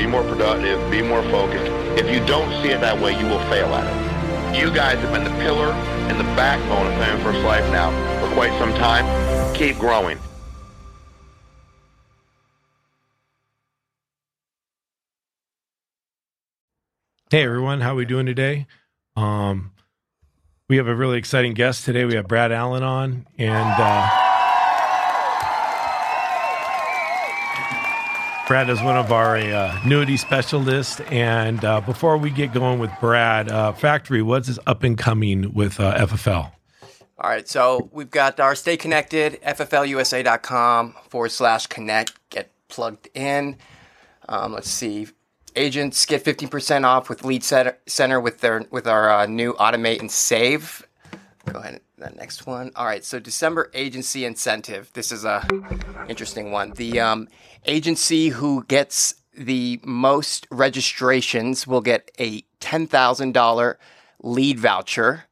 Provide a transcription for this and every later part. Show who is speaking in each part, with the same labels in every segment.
Speaker 1: Be more productive. Be more focused. If you don't see it that way, you will fail at it. You guys have been the pillar and the backbone of Family First Life now for quite some time. Keep growing.
Speaker 2: Hey everyone, how are we doing today? Um, we have a really exciting guest today. We have Brad Allan on, and uh, Brad is one of our uh, annuity specialists. And uh, before we get going with Brad, uh, Factory, what's up and coming with uh, FFL?
Speaker 3: All right, so we've got our Stay Connected, FFLUSA.com forward slash connect, get plugged in. Um, let's see, agents get 15% off with Lead Center with their with our uh, new automate and save. Go ahead, that next one. All right, so December agency incentive. This is a interesting one. The um, agency who gets the most registrations will get a $10,000 lead voucher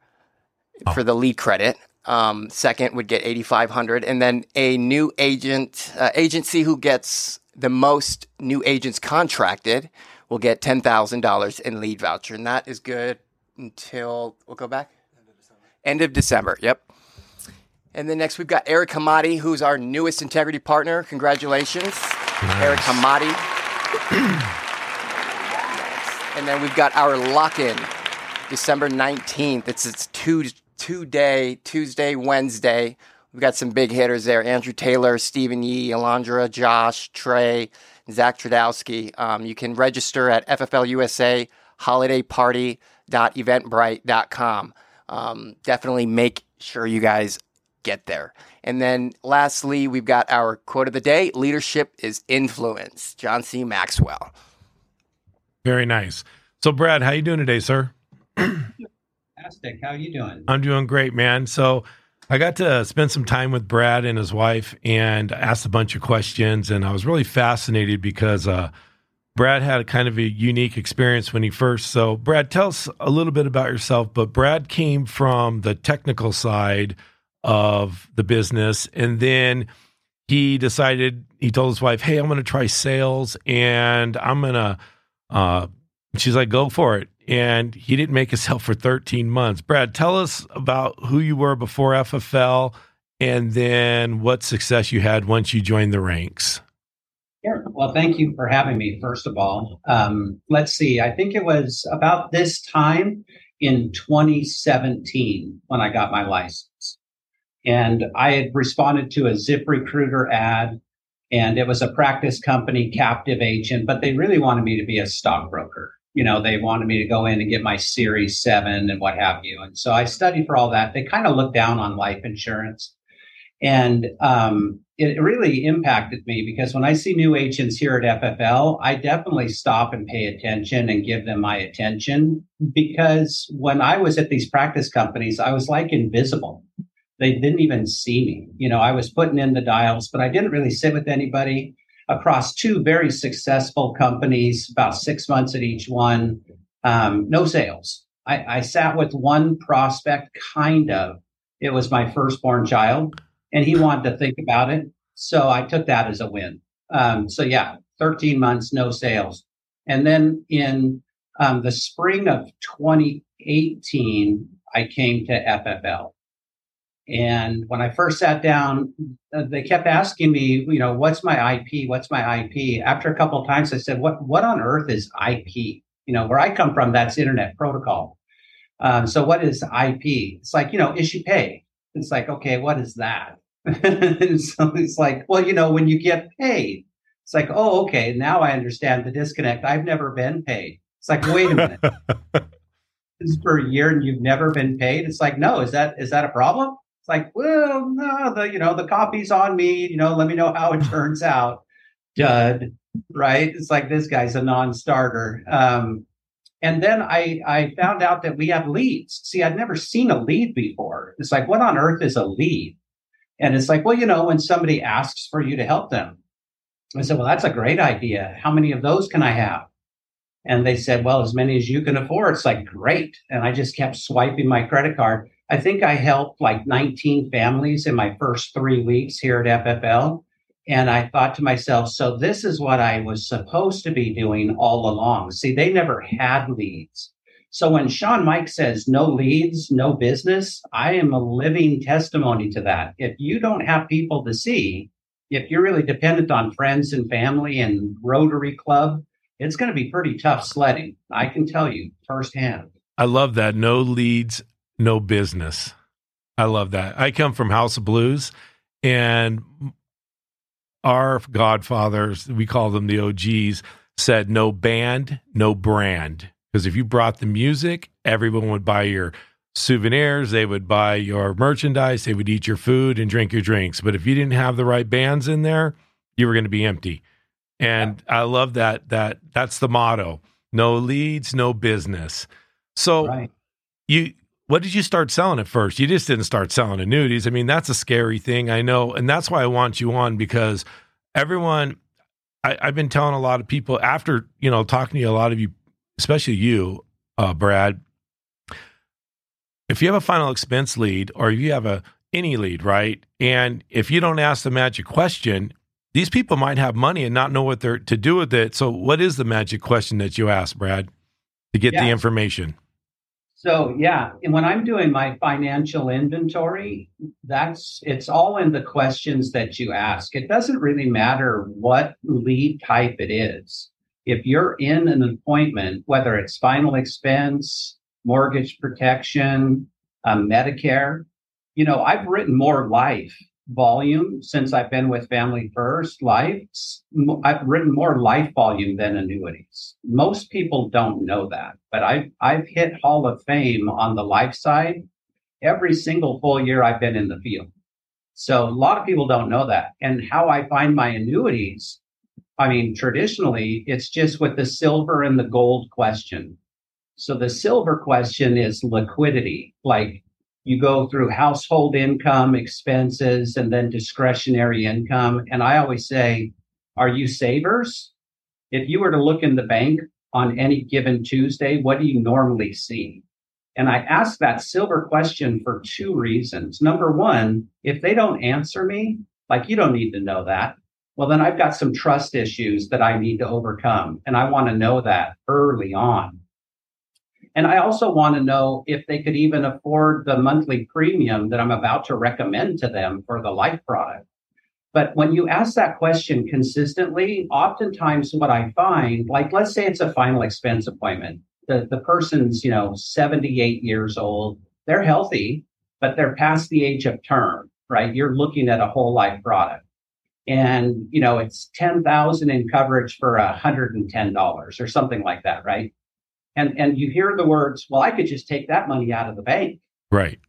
Speaker 3: oh. for the lead credit. Um, second would get 8,500, and then a new agent uh, agency who gets the most new agents contracted will get $10,000 in lead voucher. And that is good until, we'll go back? End of December. End of December, yep. And then next we've got Eric Hamadi, who's our newest integrity partner. Congratulations, nice. Eric Hamadi. and then we've got our lock-in, December 19th. It's it's two two day, Tuesday, Wednesday. We've got some big hitters there. Andrew Taylor, Stephen Yee, Alondra, Josh, Trey, Zach Tradowski. Um, you can register at FFLUSA holidayparty.eventbrite.com. Um, definitely make sure you guys get there. And then lastly, we've got our quote of the day leadership is influence. John C. Maxwell.
Speaker 2: Very nice. So, Brad, how you doing today, sir?
Speaker 4: Fantastic. How are you doing?
Speaker 2: I'm doing great, man. So, I got to spend some time with Brad and his wife and asked a bunch of questions. And I was really fascinated because uh, Brad had a kind of a unique experience when he first. So, Brad, tell us a little bit about yourself. But Brad came from the technical side of the business. And then he decided, he told his wife, Hey, I'm going to try sales and I'm going to, uh, she's like, Go for it and he didn't make a sale for 13 months. Brad, tell us about who you were before FFL and then what success you had once you joined the ranks.
Speaker 4: Sure. Well, thank you for having me, first of all. Um, let's see, I think it was about this time in 2017 when I got my license. And I had responded to a Zip Recruiter ad, and it was a practice company captive agent, but they really wanted me to be a stockbroker you know, they wanted me to go in and get my Series 7 and what have you. And so I studied for all that. They kind of looked down on life insurance. And um, it really impacted me because when I see new agents here at FFL, I definitely stop and pay attention and give them my attention because when I was at these practice companies, I was like invisible. They didn't even see me. You know, I was putting in the dials, but I didn't really sit with anybody across two very successful companies, about six months at each one. Um, no sales. I, I sat with one prospect, kind of. It was my firstborn child, and he wanted to think about it. So I took that as a win. Um, so yeah, 13 months, no sales. And then in um, the spring of 2018, I came to FFL. And when I first sat down, uh, they kept asking me, you know, what's my IP? What's my IP? After a couple of times, I said, what, what on earth is IP? You know, where I come from, that's internet protocol. Um, so what is IP? It's like, you know, issue pay. It's like, okay, what is that? and so it's like, well, you know, when you get paid, it's like, oh, okay, now I understand the disconnect. I've never been paid. It's like, wait a minute. this is for a year and you've never been paid. It's like, no, is that is that a problem? It's like, well, no, the you know the copy's on me. You know, let me know how it turns out. Dud. right? It's like this guy's a non-starter. Um, and then I I found out that we have leads. See, I'd never seen a lead before. It's like, what on earth is a lead? And it's like, well, you know, when somebody asks for you to help them. I said, well, that's a great idea. How many of those can I have? And they said, well, as many as you can afford. It's like, great. And I just kept swiping my credit card. I think I helped like 19 families in my first three weeks here at FFL. And I thought to myself, so this is what I was supposed to be doing all along. See, they never had leads. So when Shawn Meaike says no leads, no business, I am a living testimony to that. If you don't have people to see, if you're really dependent on friends and family and Rotary Club, it's going to be pretty tough sledding. I can tell you firsthand.
Speaker 2: I love that. No leads, no business. I love that. I come from House of Blues, and our godfathers, we call them the OGs, said no band, no brand. Because if you brought the music, everyone would buy your souvenirs, they would buy your merchandise, they would eat your food and drink your drinks. But if you didn't have the right bands in there, you were going to be empty. And yeah. I love that that that's the motto. No leads, no business. So right. you what did you start selling at first? You just didn't start selling annuities. I mean, that's a scary thing. I know. And that's why I want you on because everyone I, have been telling a lot of people after, you know, talking to you, a lot of you, especially you, uh, Brad, if you have a final expense lead or if you have a any lead, right? And if you don't ask the magic question, these people might have money and not know what they're to do with it. So what is the magic question that you ask, Brad, to get yeah. the information?
Speaker 4: So yeah, and when I'm doing my financial inventory, that's it's all in the questions that you ask. It doesn't really matter what lead type it is. If you're in an appointment, whether it's final expense, mortgage protection, um, Medicare. You know, I've written more life volume since I've been with Family First Life. I've written more life volume than annuities. Most people don't know that, but I've I've hit Hall of Fame on the life side every single full year I've been in the field. So a lot of people don't know that. And how I find my annuities, I mean, traditionally, it's just with the silver and the gold question. So the silver question is liquidity. Like you go through household income, expenses, and then discretionary income. And I always say, are you savers? If you were to look in the bank on any given Tuesday, what do you normally see? And I ask that silver question for two reasons. Number one, if they don't answer me, like you don't need to know that, well, then I've got some trust issues that I need to overcome. And I want to know that early on. And I also want to know if they could even afford the monthly premium that I'm about to recommend to them for the life product. But when you ask that question consistently, oftentimes what I find, like let's say it's a final expense appointment, the, the person's, you know, 78 years old, they're healthy, but they're past the age of term, right? You're looking at a whole life product. And, you know, it's 10,000 in coverage for $110 or something like that, right? And and you hear the words, "Well, I could just take that money out of the bank."
Speaker 2: Right.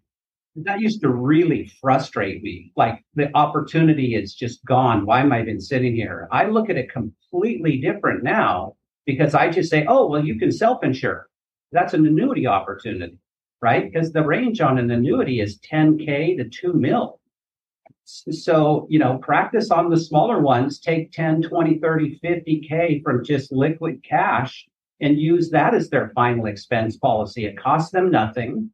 Speaker 4: That used to really frustrate me. Like the opportunity is just gone. Why am I even sitting here? I look at it completely different now because I just say, "Oh, well, you can self-insure." That's an annuity opportunity, right? Because the range on an annuity is 10k to 2 mil. So, you know, practice on the smaller ones, take 10, 20, 30, 50K from just liquid cash and use that as their final expense policy. It costs them nothing.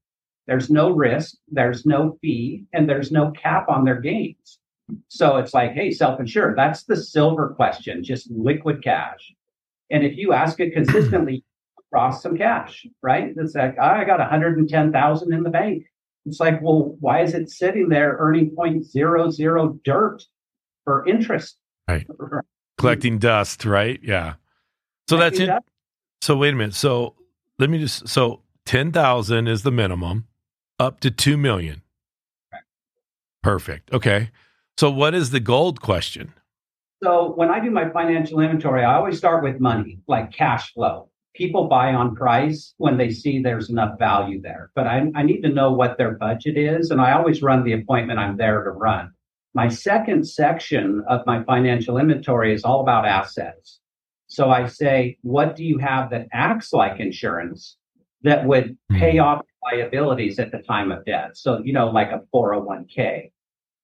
Speaker 4: There's no risk, there's no fee, and there's no cap on their gains. So it's like, hey, self insured, that's the silver question, just liquid cash. And if you ask it consistently, cross some cash, right? It's like, I got 110,000 in the bank. It's like, well, why is it sitting there earning 0.00 dirt for interest?
Speaker 2: Right. Collecting dust, right? Yeah. So that's it. So wait a minute. So let me just so ten thousand is the minimum, up to two million. Perfect. Okay. So what is the gold question?
Speaker 4: So when I do my financial inventory, I always start with money, like cash flow. People buy on price when they see there's enough value there. But I, I need to know what their budget is. And I always run the appointment I'm there to run. My second section of my financial inventory is all about assets. So I say, what do you have that acts like insurance that would pay mm-hmm. off liabilities at the time of death? So, you know, like a 401k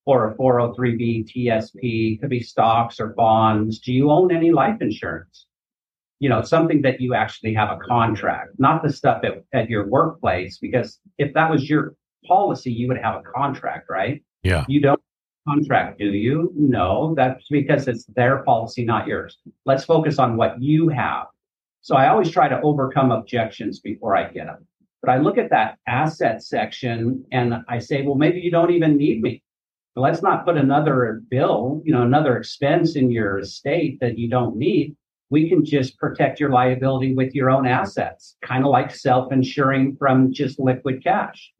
Speaker 4: or a 403b TSP, could be stocks or bonds. Do you own any life insurance? You know, something that you actually have a contract, not the stuff at, at your workplace, because if that was your policy, you would have a contract, right?
Speaker 2: Yeah.
Speaker 4: You don't contract, do you? No, that's because it's their policy, not yours. Let's focus on what you have. So I always try to overcome objections before I get them. But I look at that asset section and I say, well, maybe you don't even need me. Let's not put another bill, you know, another expense in your estate that you don't need. We can just protect your liability with your own assets, kind of like self insuring from just liquid cash.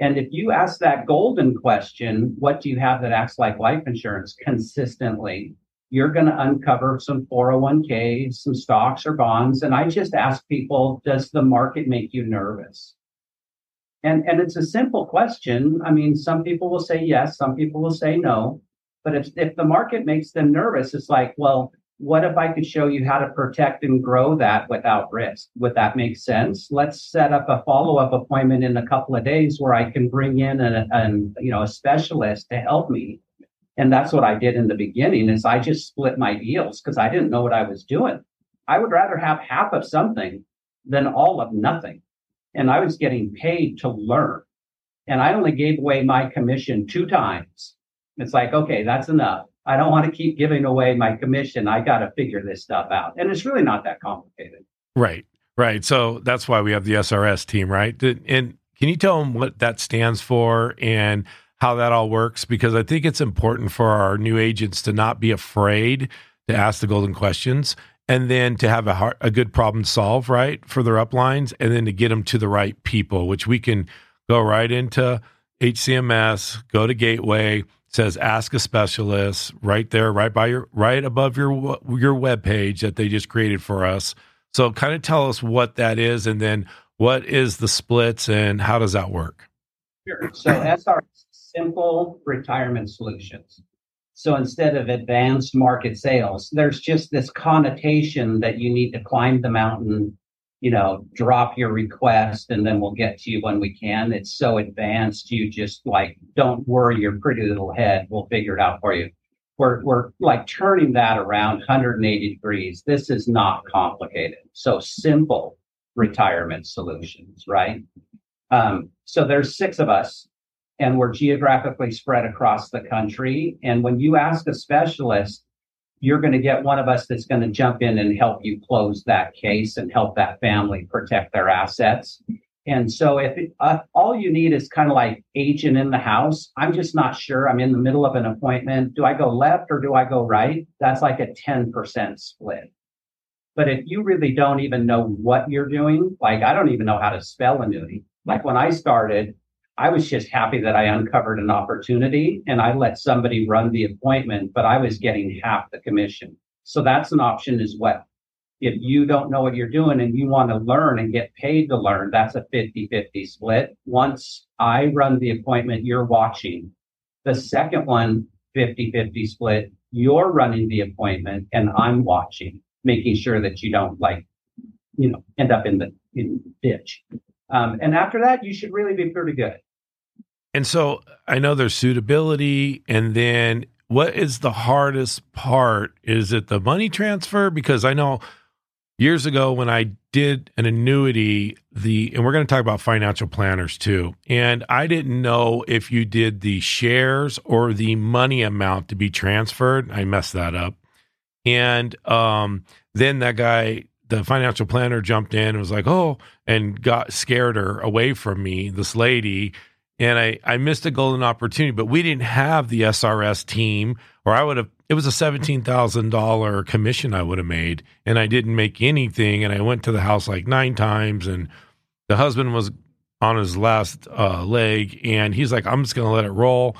Speaker 4: And if you ask that golden question, what do you have that acts like life insurance consistently? You're going to uncover some 401k, some stocks or bonds. And I just ask people, does the market make you nervous? And, and it's a simple question. I mean, some people will say yes, some people will say no. But if, if the market makes them nervous, it's like, well, what if I could show you how to protect and grow that without risk? Would that make sense? Let's set up a follow-up appointment in a couple of days where I can bring in a, a you know a specialist to help me. And that's what I did in the beginning is I just split my deals because I didn't know what I was doing. I would rather have half of something than all of nothing. And I was getting paid to learn. And I only gave away my commission two times. It's like, okay, that's enough I don't want to keep giving away my commission. I got to figure this stuff out. And it's really not that complicated.
Speaker 2: Right. Right. So that's why we have the SRS team, right? And can you tell them what that stands for and how that all works? Because I think it's important for our new agents to not be afraid to ask the golden questions and then to have a, hard, a good problem solve, right, for their uplines and then to get them to the right people, which we can go right into HCMS, go to Gateway, says ask a specialist right there right by your right above your your web page that they just created for us. So kind of tell us what that is and then what is the splits and how does that work?
Speaker 4: Sure. So sr simple retirement solutions. So instead of advanced market sales there's just this connotation that you need to climb the mountain you know, drop your request and then we'll get to you when we can. It's so advanced. You just like, don't worry your pretty little head. We'll figure it out for you. We're, we're like turning that around 180 degrees. This is not complicated. So simple retirement solutions, right? Um, so there's six of us and we're geographically spread across the country. And when you ask a specialist, you're going to get one of us that's going to jump in and help you close that case and help that family protect their assets. And so if it, uh, all you need is kind of like agent in the house, I'm just not sure. I'm in the middle of an appointment. Do I go left or do I go right? That's like a 10% split. But if you really don't even know what you're doing, like I don't even know how to spell annuity. Like when I started, I was just happy that I uncovered an opportunity and I let somebody run the appointment, but I was getting half the commission. So that's an option as well. If you don't know what you're doing and you want to learn and get paid to learn, that's a 50 50 split. Once I run the appointment, you're watching. The second one, 50 50 split, you're running the appointment and I'm watching, making sure that you don't like, you know, end up in the, in the ditch. Um, and after that, you should really be pretty good.
Speaker 2: And so I know there's suitability. And then what is the hardest part? Is it the money transfer? Because I know years ago when I did an annuity, the and we're going to talk about financial planners too. And I didn't know if you did the shares or the money amount to be transferred. I messed that up. And um, then that guy the financial planner jumped in and was like, "Oh," and got scared her away from me, this lady, and I I missed a golden opportunity. But we didn't have the SRS team, or I would have. It was a seventeen thousand dollar commission I would have made, and I didn't make anything. And I went to the house like nine times, and the husband was on his last uh, leg, and he's like, "I'm just going to let it roll."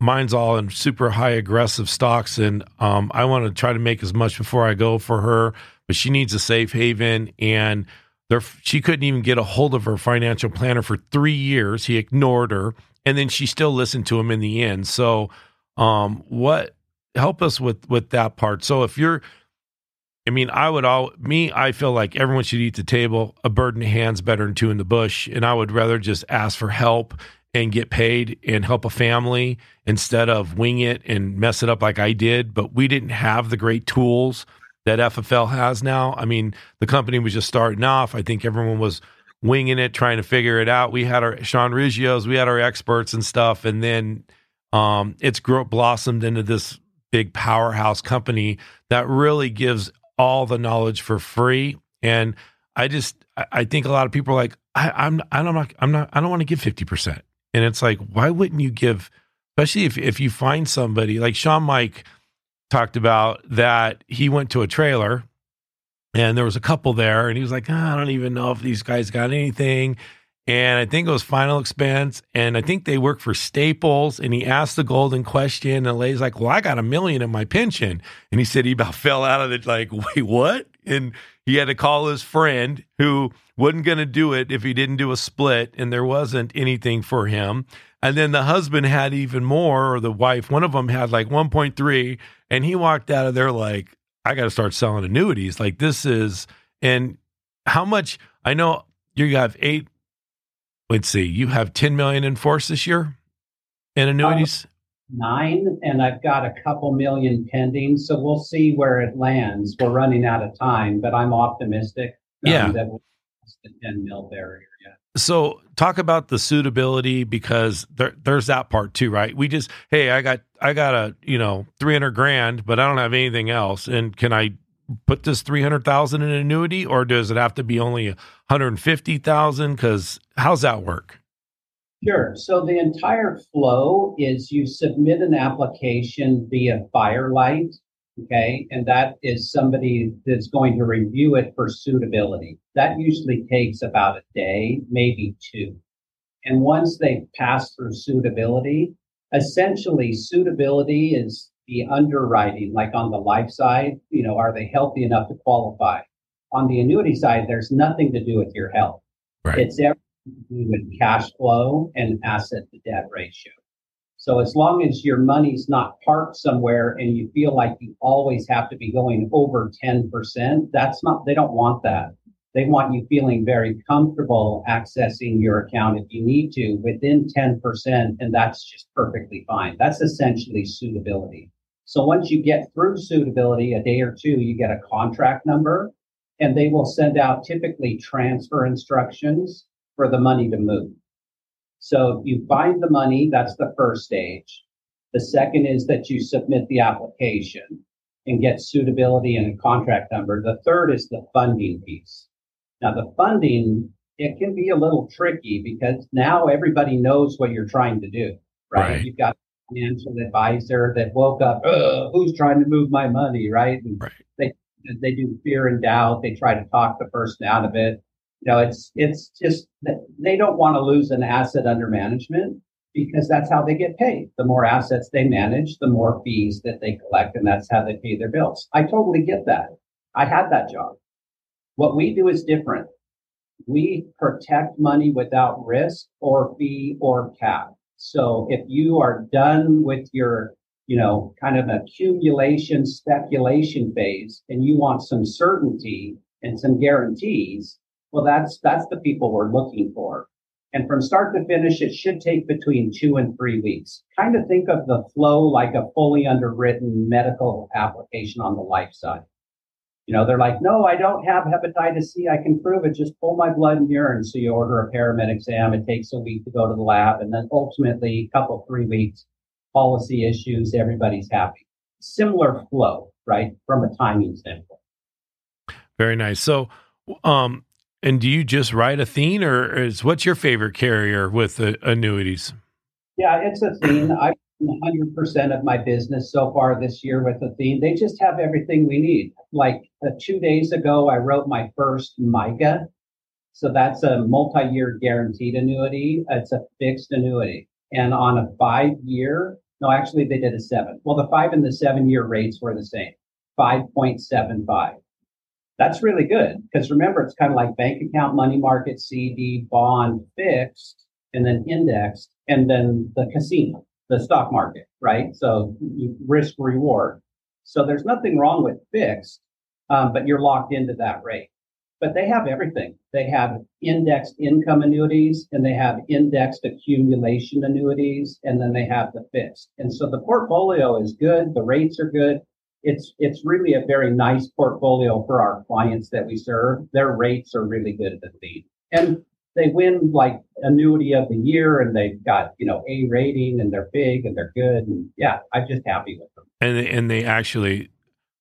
Speaker 2: Mine's all in super high aggressive stocks, and um, I want to try to make as much before I go for her but she needs a safe haven and there, she couldn't even get a hold of her financial planner for three years. He ignored her, and then she still listened to him in the end. So Um, what help us with with that part? So if you're I mean, I would all me. I feel like everyone should eat the table. A bird in the hand's better than two in the bush, and I would rather just ask for help and get paid and help a family instead of wing it and mess it up like I did. But we didn't have the great tools that FFL has now. I mean, the company was just starting off. I think everyone was winging it, trying to figure it out. We had our Sean Rigios, we had our experts and stuff, and then um, it's blossomed into this big powerhouse company that really gives all the knowledge for free. And I just I think a lot of people are like, I, I'm I'm not I'm not I don't want to give fifty percent. And it's like, why wouldn't you give? Especially if if you find somebody like Shawn Meaike talked about that he went to a trailer and there was a couple there and he was like, oh, I don't even know if these guys got anything and I think it was Final Expense, and I think they work for Staples. And he asked the golden question, and the lady's like, "Well, I got a million in my pension," and he said he about fell out of it, like, "Wait, what?" And he had to call his friend who wasn't going to do it if he didn't do a split, and there wasn't anything for him. And then the husband had even more, or the wife, one of them had like 1.3, and he walked out of there like, "I got to start selling annuities." Like this is, and how much I know you have eight let's see, you have 10 million in force this year in annuities?
Speaker 4: nine, and I've got a couple million pending. So we'll see where it lands. We're running out of time, but I'm optimistic
Speaker 2: um, yeah.
Speaker 4: that we'll the 10 mil barrier. Yeah.
Speaker 2: So talk about the suitability because there, there's that part too, right? We just, hey, I got, I got a, you know, 300 grand, but I don't have anything else. And can I put this 300,000 in annuity or does it have to be only 150,000 cuz how's that work?
Speaker 4: Sure. So the entire flow is you submit an application via Firelight, okay? And that is somebody that's going to review it for suitability. That usually takes about a day, maybe two. And once they pass through suitability, essentially suitability is the underwriting, like on the life side, you know, are they healthy enough to qualify? On the annuity side, there's nothing to do with your health. Right. It's everything to do with cash flow and asset to debt ratio. So as long as your money's not parked somewhere and you feel like you always have to be going over 10%, that's not, they don't want that. They want you feeling very comfortable accessing your account if you need to within 10%, and that's just perfectly fine. That's essentially suitability. So once you get through suitability, a day or two, you get a contract number and they will send out typically transfer instructions for the money to move. So you find the money, that's the first stage. The second is that you submit the application and get suitability and a contract number. The third is the funding piece. Now the funding, it can be a little tricky because now everybody knows what you're trying to do, right? right. You've got financial advisor that woke up, who's trying to move my money, right? And right. They they do fear and doubt. They try to talk the person out of it. You know, it's it's just they don't want to lose an asset under management because that's how they get paid. The more assets they manage, the more fees that they collect, and that's how they pay their bills. I totally get that. I had that job. What we do is different. We protect money without risk or fee or cap. So if you are done with your, you know, kind of accumulation speculation phase and you want some certainty and some guarantees, well, that's, that's the people we're looking for. And from start to finish, it should take between two and three weeks. Kind of think of the flow like a fully underwritten medical application on the life side. You know, they're like, no, I don't have hepatitis C. I can prove it. Just pull my blood and urine. So you order a paramed exam. It takes a week to go to the lab. And then ultimately, a couple, three weeks, policy issues, everybody's happy. Similar flow, right? From a timing standpoint.
Speaker 2: Very nice. So, um, and do you just write Athene or is what's your favorite carrier with the annuities?
Speaker 4: Yeah, it's Athene. I 100% of my business so far this year with Athene. They just have everything we need. Like uh, two days ago, I wrote my first MYGA. So that's a multi year guaranteed annuity. It's a fixed annuity. And on a five year, no, actually, they did a seven. Well, the five and the seven year rates were the same 5.75. That's really good because remember, it's kind of like bank account, money market, CD, bond, fixed, and then indexed, and then the casino the stock market, right? So risk reward. So there's nothing wrong with fixed, um, but you're locked into that rate. But they have everything. They have indexed income annuities and they have indexed accumulation annuities, and then they have the fixed. And so the portfolio is good. The rates are good. It's it's really a very nice portfolio for our clients that we serve. Their rates are really good at the feed. And they win like annuity of the year and they've got you know a rating and they're big and they're good and yeah i'm just happy with them
Speaker 2: and and they actually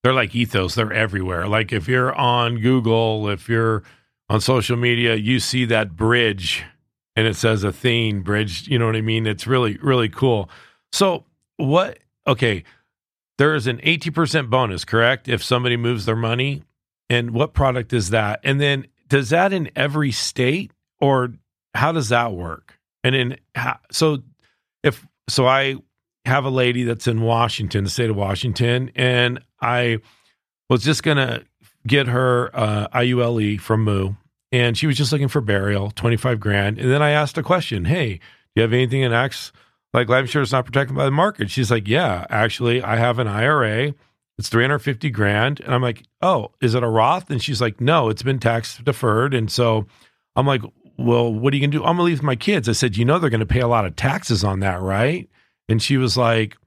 Speaker 2: they're like ethos they're everywhere like if you're on google if you're on social media you see that bridge and it says athene bridge you know what i mean it's really really cool so what okay there is an 80% bonus correct if somebody moves their money and what product is that and then does that in every state or how does that work? And in so if so, I have a lady that's in Washington, the state of Washington, and I was just gonna get her uh, IULE from Moo, and she was just looking for burial, twenty five grand. And then I asked a question: Hey, do you have anything in X? Like life insurance not protected by the market? She's like, Yeah, actually, I have an IRA. It's 350 grand. And I'm like, Oh, is it a Roth? And she's like, No, it's been tax deferred. And so I'm like, well, what are you going to do? I'm going to leave my kids. I said, you know, they're going to pay a lot of taxes on that, right? And she was like,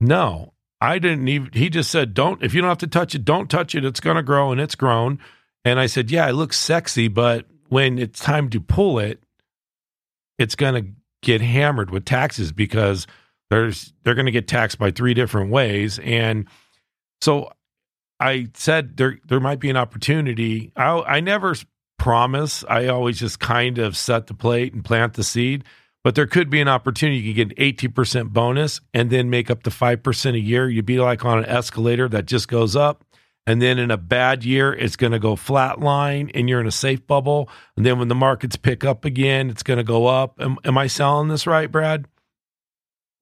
Speaker 2: no, I didn't even, he just said, don't, if you don't have to touch it, don't touch it. It's going to grow and it's grown. And I said, yeah, it looks sexy, but when it's time to pull it, it's going to get hammered with taxes because there's, they're going to get taxed by three different ways. And so I said there, there might be an opportunity. I, I never promise. I always just kind of set the plate and plant the seed. But there could be an opportunity. You could get an 18% bonus and then make up to 5% a year. You'd be like on an escalator that just goes up. And then in a bad year, it's going to go flatline and you're in a safe bubble. And then when the markets pick up again, it's going to go up. Am, am I selling this right, Brad?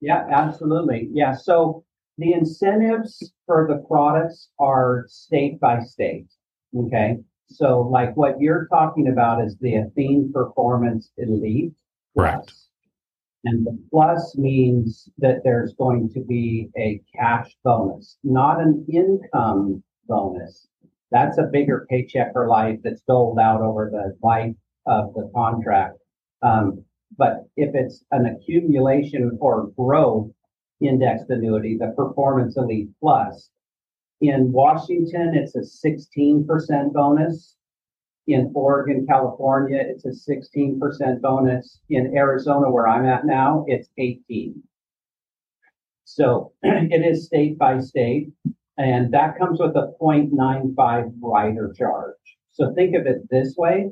Speaker 4: Yeah, absolutely. Yeah. So the incentives for the products are state by state. Okay. So, like what you're talking about is the Athene Performance Elite
Speaker 2: Correct.
Speaker 4: And the plus means that there's going to be a cash bonus, not an income bonus. That's a bigger paycheck for life that's doled out over the life of the contract. Um, but if it's an accumulation or growth indexed annuity, the Performance Elite Plus, in Washington, it's a 16% bonus. In Oregon, California, it's a 16% bonus. In Arizona, where I'm at now, it's 18. So it is state by state, and that comes with a 0.95 rider charge. So think of it this way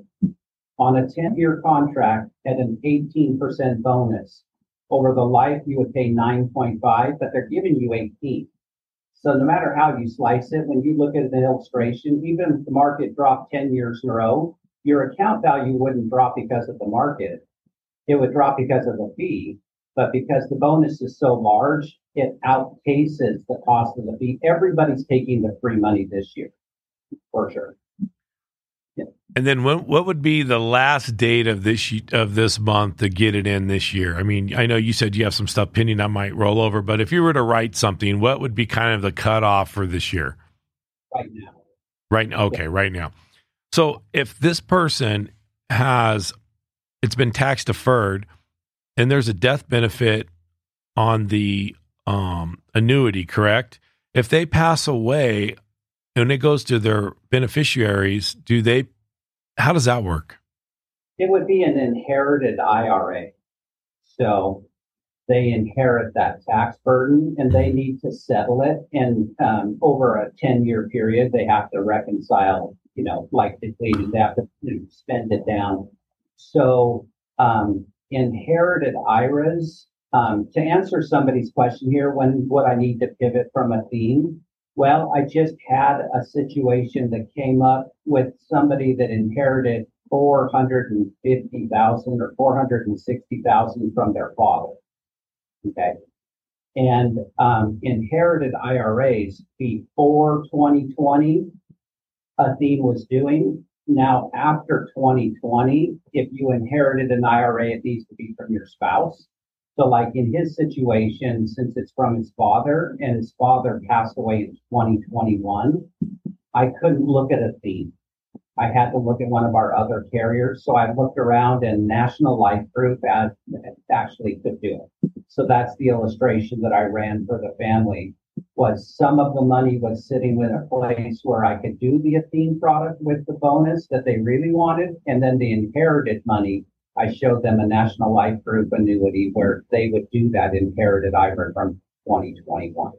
Speaker 4: on a 10 year contract at an 18% bonus, over the life you would pay 9.5, but they're giving you 18. So no matter how you slice it, when you look at an illustration, even if the market dropped 10 years in a row, your account value wouldn't drop because of the market. It would drop because of the fee. But because the bonus is so large, it outpaces the cost of the fee. Everybody's taking the free money this year, for sure.
Speaker 2: And then what what would be the last date of this of this month to get it in this year? I mean, I know you said you have some stuff pending that might roll over, but if you were to write something, what would be kind of the cutoff for this year?
Speaker 4: Right now.
Speaker 2: Right now. Okay, yeah. right now. So if this person has it's been tax deferred and there's a death benefit on the um, annuity, correct? If they pass away and it goes to their beneficiaries, do they how does that work?
Speaker 4: It would be an inherited IRA. So they inherit that tax burden and they need to settle it. And um, over a 10 year period, they have to reconcile, you know, like depleted, they have to spend it down. So um, inherited IRAs, um, to answer somebody's question here, when would I need to pivot from Athene? Well, I just had a situation that came up with somebody that inherited 450,000 or 460,000 from their father. Okay. And um, inherited IRAs before 2020, Athene was doing. Now, after 2020, if you inherited an IRA, it needs to be from your spouse. So, like in his situation, since it's from his father and his father passed away in 2021, I couldn't look at a theme. I had to look at one of our other carriers. So I looked around and National Life Group actually could do it. So that's the illustration that I ran for the family was some of the money was sitting in a place where I could do the Athene product with the bonus that they really wanted. And then the inherited money, I showed them a National Life Group annuity where they would do that inherited IRA from 2021.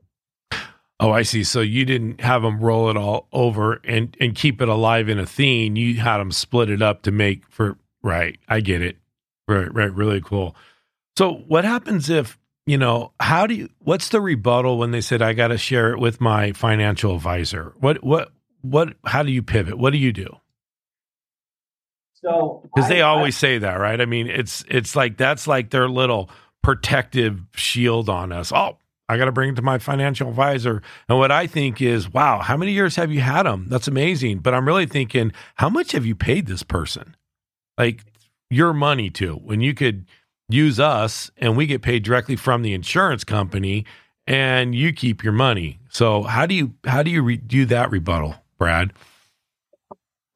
Speaker 2: Oh, I see. So you didn't have them roll it all over and and keep it alive in a Athene. You had them split it up to make for right. I get it. Right, right. Really cool. So what happens if you know how do you? What's the rebuttal when they said I got to share it with my financial advisor? What what what? How do you pivot? What do you do?
Speaker 4: So
Speaker 2: because they always I, say that, right? I mean, it's it's like that's like their little protective shield on us. Oh, I got to bring it to my financial advisor. And what I think is, wow, how many years have you had them? That's amazing. But I'm really thinking, how much have you paid this person? Like your money to when you could use us and we get paid directly from the insurance company and you keep your money. So how do you how do you re- do that rebuttal, Brad?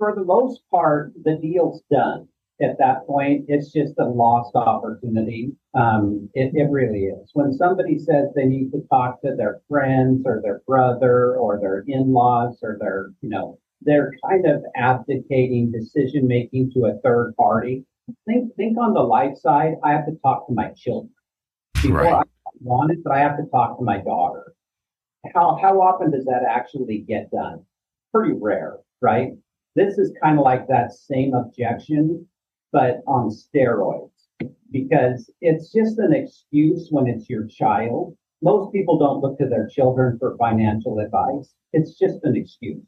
Speaker 4: For the most part, the deal's done at that point, it's just a lost opportunity. Um, it, it really is. When somebody says they need to talk to their friends or their brother or their in-laws or their, you know, they're kind of abdicating decision making to a third party. Think think on the life side. I have to talk to my children before right. I want it, but I have to talk to my daughter. How how often does that actually get done? Pretty rare, right? This is kind of like that same objection but on steroids because it's just an excuse when it's your child. Most people don't look to their children for financial advice. It's just an excuse.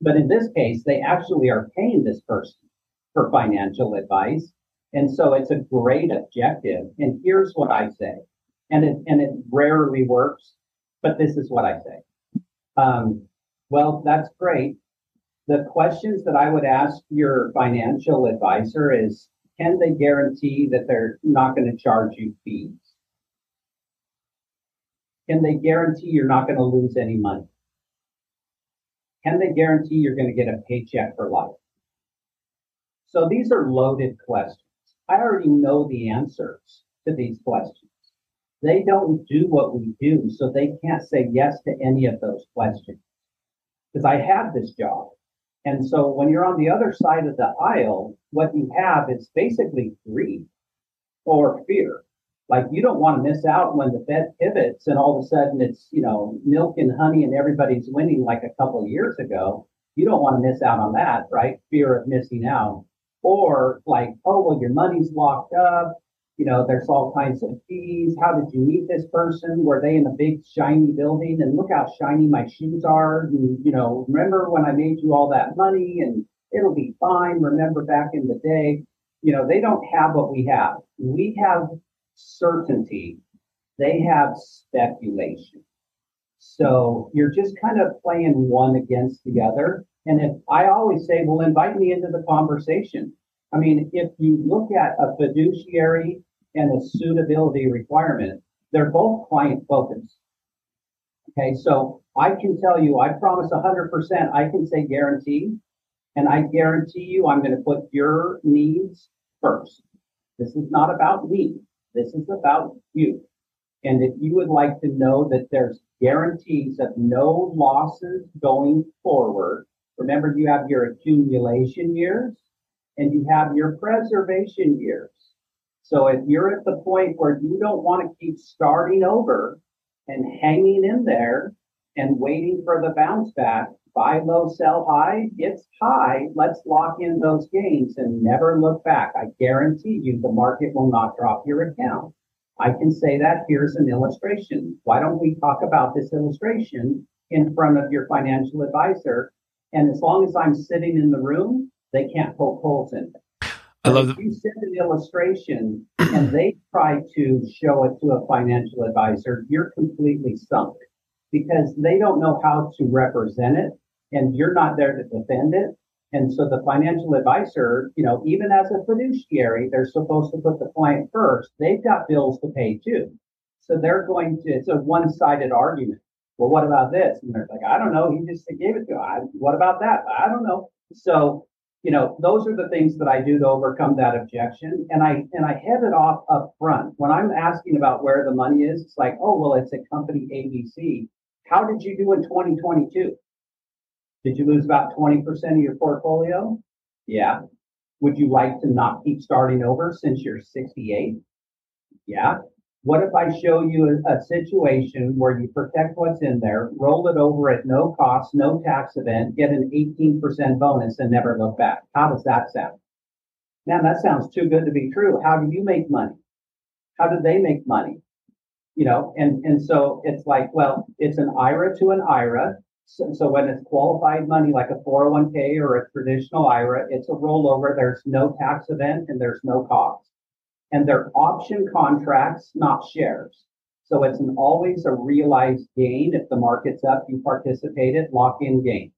Speaker 4: But in this case, they actually are paying this person for financial advice. And so it's a great objective. And here's what I say. And it, and it rarely works, but this is what I say. Um, well, that's great the questions that I would ask your financial advisor is can they guarantee that they're not going to charge you fees? Can they guarantee you're not going to lose any money? Can they guarantee you're going to get a paycheck for life? So these are loaded questions. I already know the answers to these questions. They don't do what we do, so they can't say yes to any of those questions. Because I have this job. And so when you're on the other side of the aisle, what you have is basically greed or fear. Like you don't want to miss out when the Fed pivots and all of a sudden it's, you know, milk and honey and everybody's winning like a couple of years ago. You don't want to miss out on that, right? Fear of missing out. Or like, oh, well, your money's locked up you know, there's all kinds of fees. How did you meet this person? Were they in a big shiny building? And look how shiny my shoes are. And, you know, remember when I made you all that money and it'll be fine. Remember back in the day, you know, they don't have what we have. We have certainty. They have speculation. So you're just kind of playing one against the other. And if I always say, well, invite me into the conversation. I mean, if you look at a fiduciary and a suitability requirement, they're both client focused. Okay, so I can tell you, I promise 100%, I can say guarantee, and I guarantee you I'm going to put your needs first. This is not about me. This is about you. And if you would like to know that there's guarantees of no losses going forward, remember you have your accumulation years and you have your preservation years. So if you're at the point where you don't want to keep starting over and hanging in there and waiting for the bounce back, buy low, sell high, it's high. Let's lock in those gains and never look back. I guarantee you the market will not drop your account. I can say that here's an illustration. Why don't we talk about this illustration in front of your financial advisor? And as long as I'm sitting in the room, they can't poke holes in it.
Speaker 2: I love
Speaker 4: if you send an illustration and they try to show it to a financial advisor, you're completely sunk because they don't know how to represent it and you're not there to defend it. And so the financial advisor, you know, even as a fiduciary, they're supposed to put the client first. They've got bills to pay too. So they're going to, it's a one sided argument. Well, what about this? And they're like, I don't know. He just gave it to I, What about that? I don't know. So, you know, those are the things that I do to overcome that objection. And I, and I head it off up front. When I'm asking about where the money is, it's like, oh, well, it's a company ABC. How did you do in 2022? Did you lose about 20% of your portfolio? Yeah. Would you like to not keep starting over since you're 68? Yeah. What if I show you a, situation where you protect what's in there, roll it over at no cost, no tax event, get an 18% bonus and never look back? How does that sound? Man, that sounds too good to be true. How do you make money? How do they make money? You know, and, and so it's like, well, it's an IRA to an IRA. So, so, when it's qualified money like a 401k or a traditional IRA, it's a rollover. There's no tax event and there's no cost. And they're option contracts, not shares. So it's an always a realized gain. If the market's up, you participated, lock in gains.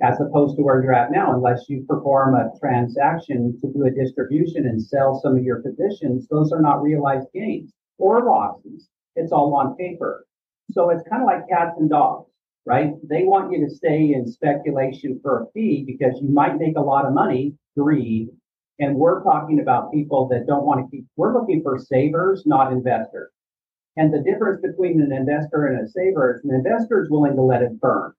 Speaker 4: As opposed to where you're at now, unless you perform a transaction to do a distribution and sell some of your positions, those are not realized gains or losses. It's all on paper. So it's kind of like cats and dogs right? They want you to stay in speculation for a fee because you might make a lot of money, greed. And we're talking about people that don't want to keep, we're looking for savers, not investors. And the difference between an investor and a saver is an investor is willing to let it burn.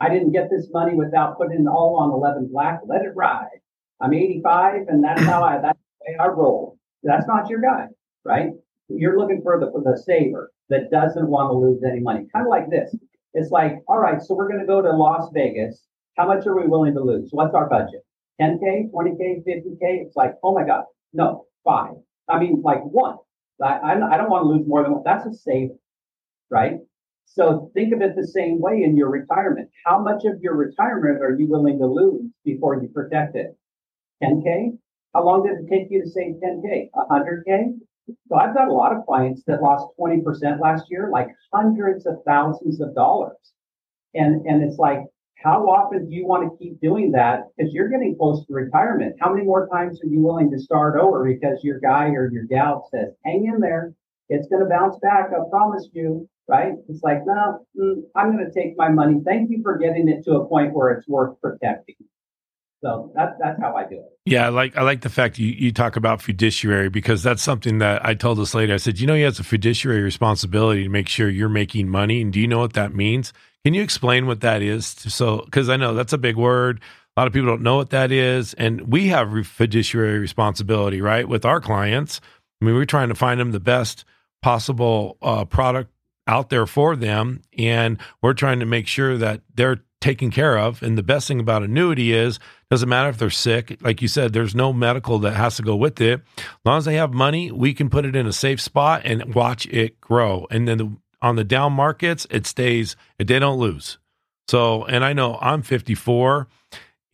Speaker 4: I didn't get this money without putting it all on 11 black. Let it ride. I'm 85 and that's how I, that's the way I roll. That's not your guy, right? You're looking for the, for the saver that doesn't want to lose any money. Kind of like this. It's like, all right, so we're going to go to Las Vegas. How much are we willing to lose? What's our budget? 10K, 20K, 50K? It's like, oh my God, no, five. I mean, like one. I, I don't want to lose more than one. That's a save, right? So think of it the same way in your retirement. How much of your retirement are you willing to lose before you protect it? 10K? How long did it take you to save 10K? 100K? So I've got a lot of clients that lost 20% last year, like hundreds of thousands of dollars. And, and it's like, how often do you want to keep doing that? Because you're getting close to retirement. How many more times are you willing to start over because your guy or your gal says, hang in there. It's going to bounce back. I promise you. Right. It's like, no, mm, I'm going to take my money. Thank you for getting it to a point where it's worth protecting. So that's that's how I do it.
Speaker 2: Yeah, I like I like the fact you, you talk about fiduciary because that's something that I told this lady. I said, you know, he has a fiduciary responsibility to make sure you're making money. And do you know what that means? Can you explain what that is? So, because I know that's a big word. A lot of people don't know what that is, and we have fiduciary responsibility, right, with our clients. I mean, we're trying to find them the best possible uh, product out there for them, and we're trying to make sure that they're taken care of. And the best thing about annuity is doesn't matter if they're sick. Like you said, there's no medical that has to go with it. As long as they have money, we can put it in a safe spot and watch it grow. And then the, on the down markets, it stays, they don't lose. So, and I know I'm 54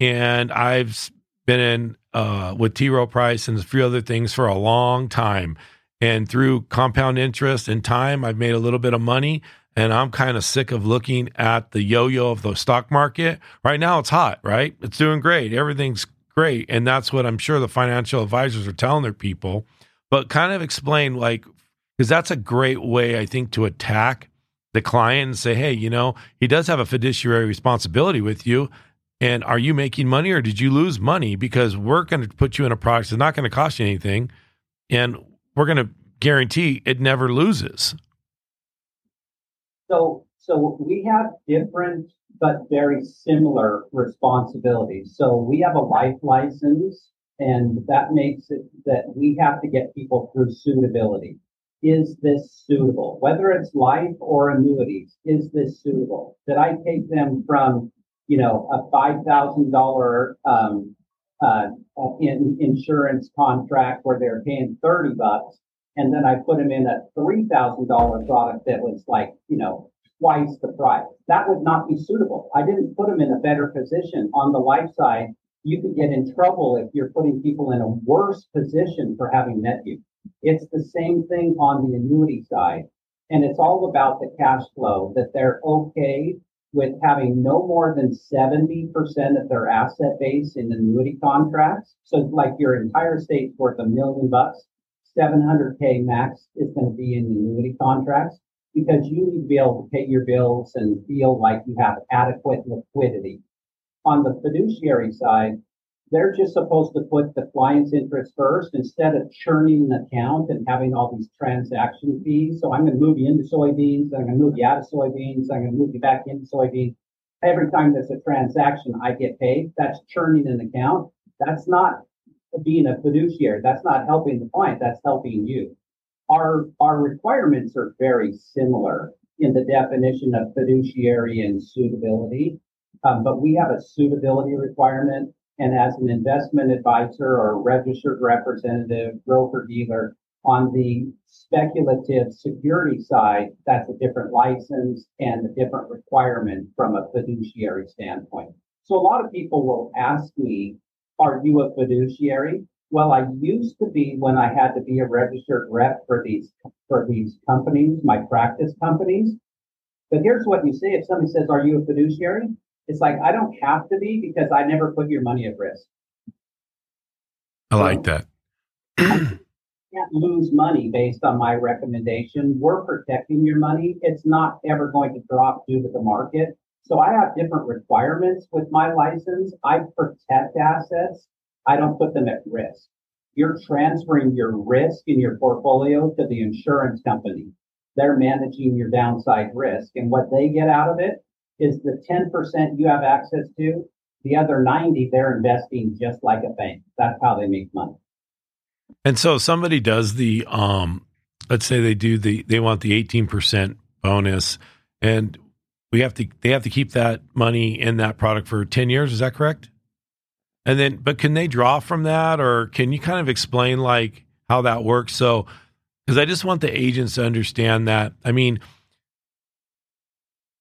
Speaker 2: and I've been in uh, with T. Rowe Price and a few other things for a long time. And through compound interest and time, I've made a little bit of money and I'm kind of sick of looking at the yo-yo of the stock market. Right now it's hot, right? It's doing great. Everything's great. And that's what I'm sure the financial advisors are telling their people. But kind of explain like because that's a great way I think to attack the client and say, "Hey, you know, he does have a fiduciary responsibility with you." And are you making money or did you lose money? Because we're going to put you in a product that's not going to cost you anything. And we're going to guarantee it never loses.
Speaker 4: So, so we have different but very similar responsibilities. So we have a life license, and that makes it that we have to get people through suitability. Is this suitable? Whether it's life or annuities, is this suitable? Did I take them from, you know, a five thousand um, uh, in insurance contract where they're paying thirty bucks and then I put them in a $3,000 product that was like, you know, twice the price. That would not be suitable. I didn't put them in a better position on the life side. You could get in trouble if you're putting people in a worse position for having met you. It's the same thing on the annuity side. And it's all about the cash flow that they're okay with having no more than 70% of their asset base in annuity contracts. So like your entire state's worth a million bucks, 700K max is going to be in annuity contracts because you need to be able to pay your bills and feel like you have adequate liquidity. On the fiduciary side, they're just supposed to put the client's interest first instead of churning an account and having all these transaction fees. So I'm going to move you into soybeans. I'm going to move you out of soybeans. I'm going to move you back into soybeans. Every time there's a transaction, I get paid. That's churning an account. That's not being a fiduciary. That's not helping the client. That's helping you. Our, our requirements are very similar in the definition of fiduciary and suitability. Um, but we have a suitability requirement and as an investment advisor or registered representative, broker dealer, on the speculative security side, that's a different license and a different requirement from a fiduciary standpoint. So a lot of people will ask me, are you a fiduciary? Well, I used to be when I had to be a registered rep for these for these companies, my practice companies. But here's what you say if somebody says, Are you a fiduciary? It's like I don't have to be because I never put your money at risk.
Speaker 2: I like that.
Speaker 4: can't lose money based on my recommendation. We're protecting your money. It's not ever going to drop due to the market. So I have different requirements with my license. I protect assets. I don't put them at risk. You're transferring your risk in your portfolio to the insurance company. They're managing your downside risk and what they get out of it is the 10% you have access to. The other 90, they're investing just like a bank. That's how they make money.
Speaker 2: And so somebody does the, um, let's say they do the, they want the 18% bonus and we have to, they have to keep that money in that product for 10 years. Is that correct? And then, but can they draw from that or can you kind of explain like how that works? So, because I just want the agents to understand that. I mean,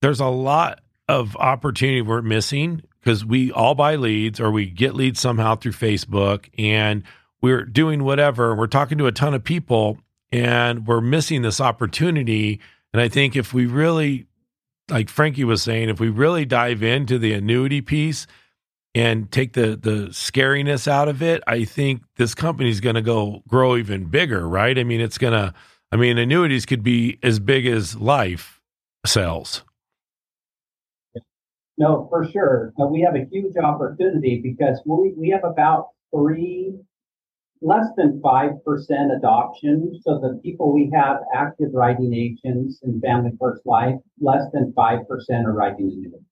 Speaker 2: there's a lot of opportunity we're missing because we all buy leads or we get leads somehow through Facebook and we're doing whatever. We're talking to a ton of people and we're missing this opportunity. And I think if we really, like Frankie was saying, if we really dive into the annuity piece and take the the scariness out of it, I think this company is going to go grow even bigger, right? I mean, it's going to. I mean, annuities could be as big as life sales.
Speaker 4: No, for sure. We have a huge opportunity because we, we have about three, less than 5% adoption. So the people we have active writing agents in Family First Life, less than 5% are writing annuities.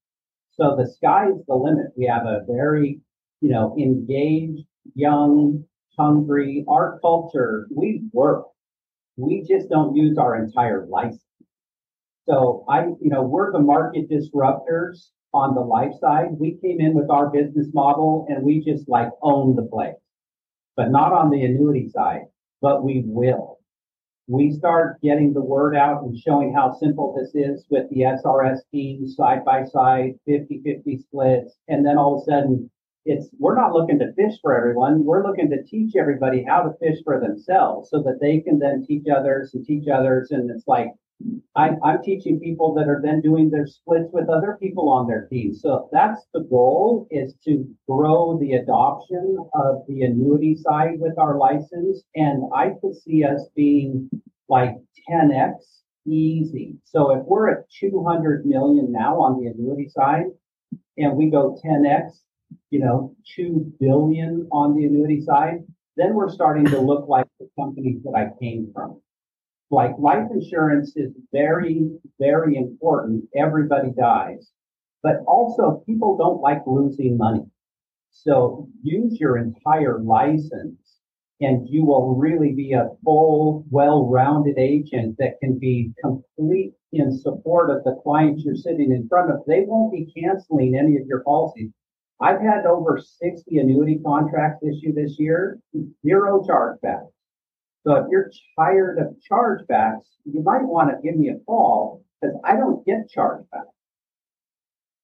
Speaker 4: So the sky is the limit. We have a very, you know, engaged, young, hungry, our culture, we work. We just don't use our entire license. So I, you know, we're the market disruptors on the life side. We came in with our business model and we just like own the place, but not on the annuity side, but we will. We start getting the word out and showing how simple this is with the SRS teams side by side, 50 50 splits. And then all of a sudden, it's we're not looking to fish for everyone. We're looking to teach everybody how to fish for themselves so that they can then teach others and teach others. And it's like I, I'm teaching people that are then doing their splits with other people on their team. So that's the goal is to grow the adoption of the annuity side with our license. And I could see us being like 10x easy. So if we're at 200 million now on the annuity side and we go 10x, you know, 2 billion on the annuity side, then we're starting to look like the companies that I came from like life insurance is very, very important. Everybody dies, but also people don't like losing money. So use your entire license and you will really be a full, well-rounded agent that can be complete in support of the clients you're sitting in front of. They won't be canceling any of your policies. I've had over 60 annuity contracts issued this year, zero chargebacks. So if you're tired of chargebacks, you might want to give me a call because I don't get chargebacks.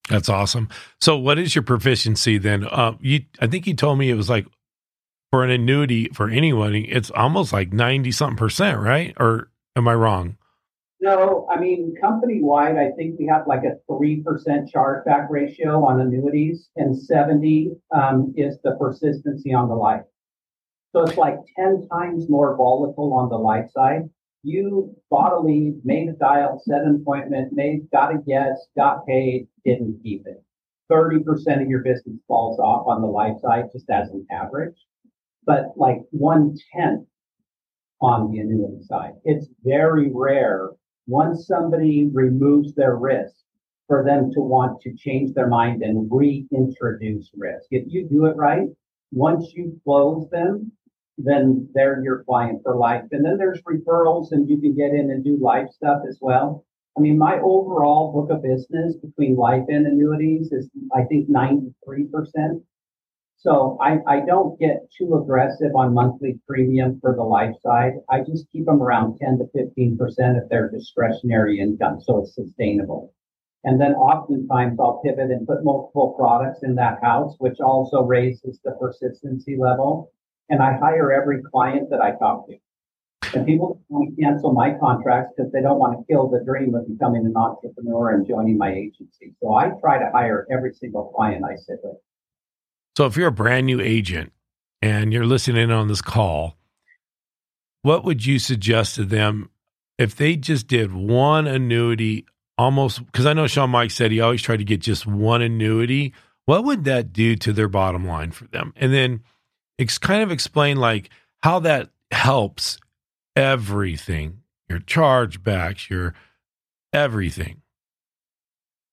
Speaker 2: That's awesome. So what is your proficiency then? Uh, you, I think you told me it was like for an annuity for anyone, it's almost like 90 something percent, right? Or am I wrong?
Speaker 4: No, I mean, company wide, I think we have like a 3% chargeback ratio on annuities, and 70 um, is the persistency on the life. So it's like 10 times more volatile on the life side. You bought a lead, made a dial, set an appointment, made, got a guess, got paid, didn't keep it. 30% of your business falls off on the life side just as an average, but like one tenth on the annuity side. It's very rare once somebody removes their risk for them to want to change their mind and reintroduce risk. If you do it right, once you close them, then they're your client for life. And then there's referrals and you can get in and do life stuff as well. I mean, my overall book of business between life and annuities is, I think, 93%. So I, I don't get too aggressive on monthly premium for the life side. I just keep them around 10 to 15% of they're discretionary income. So it's sustainable. And then oftentimes I'll pivot and put multiple products in that house, which also raises the persistency level. And I hire every client that I talk to. And people want to cancel my contracts because they don't want to kill the dream of becoming an entrepreneur and joining my agency. So I try to hire every single client I sit with.
Speaker 2: So if you're a brand new agent and you're listening in on this call, what would you suggest to them if they just did one annuity almost because I know Shawn Meaike said he always tried to get just one annuity. What would that do to their bottom line for them? And then it's kind of explain like how that helps everything, your chargebacks, your everything.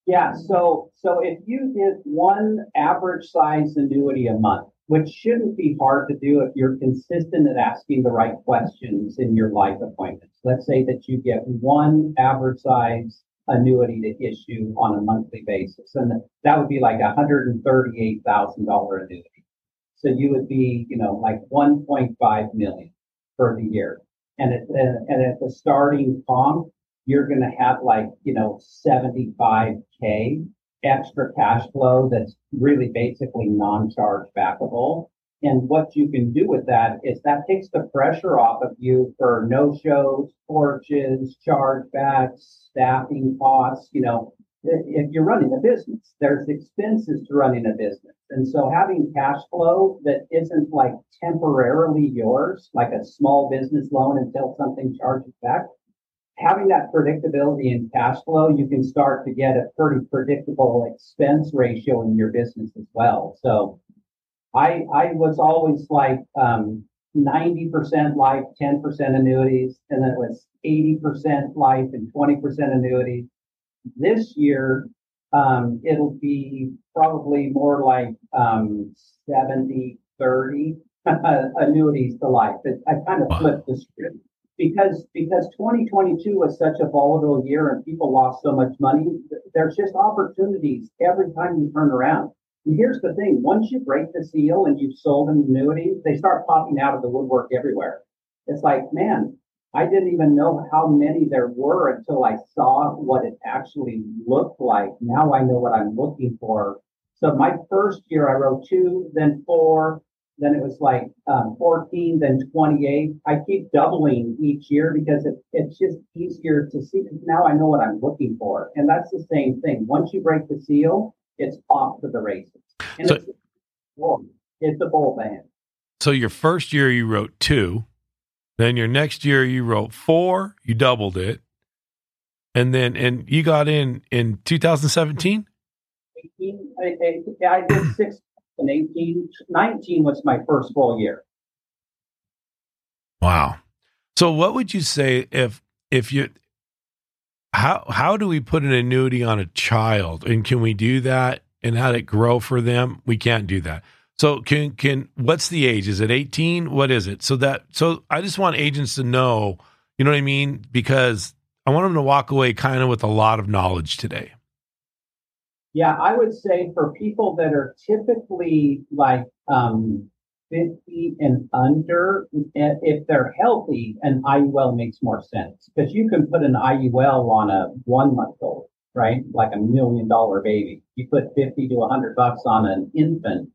Speaker 4: Yeah, so so if you did one average size annuity a month, which shouldn't be hard to do if you're consistent at asking the right questions in your life appointments. Let's say that you get one average size annuity to issue on a monthly basis, and that would be like a hundred and thirty-eight thousand dollar annuity. So you would be, you know, like 1.5 million for the year, and at the, and at the starting comp, you're going to have like, you know, 75K extra cash flow that's really basically non-charge backable. And what you can do with that is that takes the pressure off of you for no shows, porches, chargebacks, staffing costs. You know, if you're running a business, there's expenses to running a business. And so having cash flow that isn't like temporarily yours, like a small business loan until something charges back, having that predictability in cash flow, you can start to get a pretty predictable expense ratio in your business as well. So I, I was always like, um, 90% life, 10% annuities, and then it was 80% life and 20% annuities. This year, um, it'll be probably more like um, 70, 30 annuities to life. I kind of flipped the script because because 2022 was such a volatile year and people lost so much money. There's just opportunities every time you turn around. And here's the thing: once you break the seal and you've sold an annuity, they start popping out of the woodwork everywhere. It's like, man, I didn't even know how many there were until I saw what it actually looked like. Now I know what I'm looking for. So my first year, I wrote two, then four, then it was like um, 14, then 28. I keep doubling each year because it, it's just easier to see. Now I know what I'm looking for. And that's the same thing. Once you break the seal, it's off to the races. And so, it's, it's a bull band.
Speaker 2: So your first year you wrote two. Then your next year you wrote four, you doubled it. And then and you got in in 2017?
Speaker 4: 18, I, I, I did six and 18, 19 was my first full year.
Speaker 2: Wow. So what would you say if if you how how do we put an annuity on a child and can we do that and how it grow for them? We can't do that. So can can what's the age? Is it 18? What is it? So that so I just want agents to know, you know what I mean? Because I want them to walk away kind of with a lot of knowledge today.
Speaker 4: Yeah, I would say for people that are typically like um, 50 and under, if they're healthy, an IUL makes more sense because you can put an IUL on a one month old, right? Like a million dollar baby. You put 50 to 100 bucks on an infant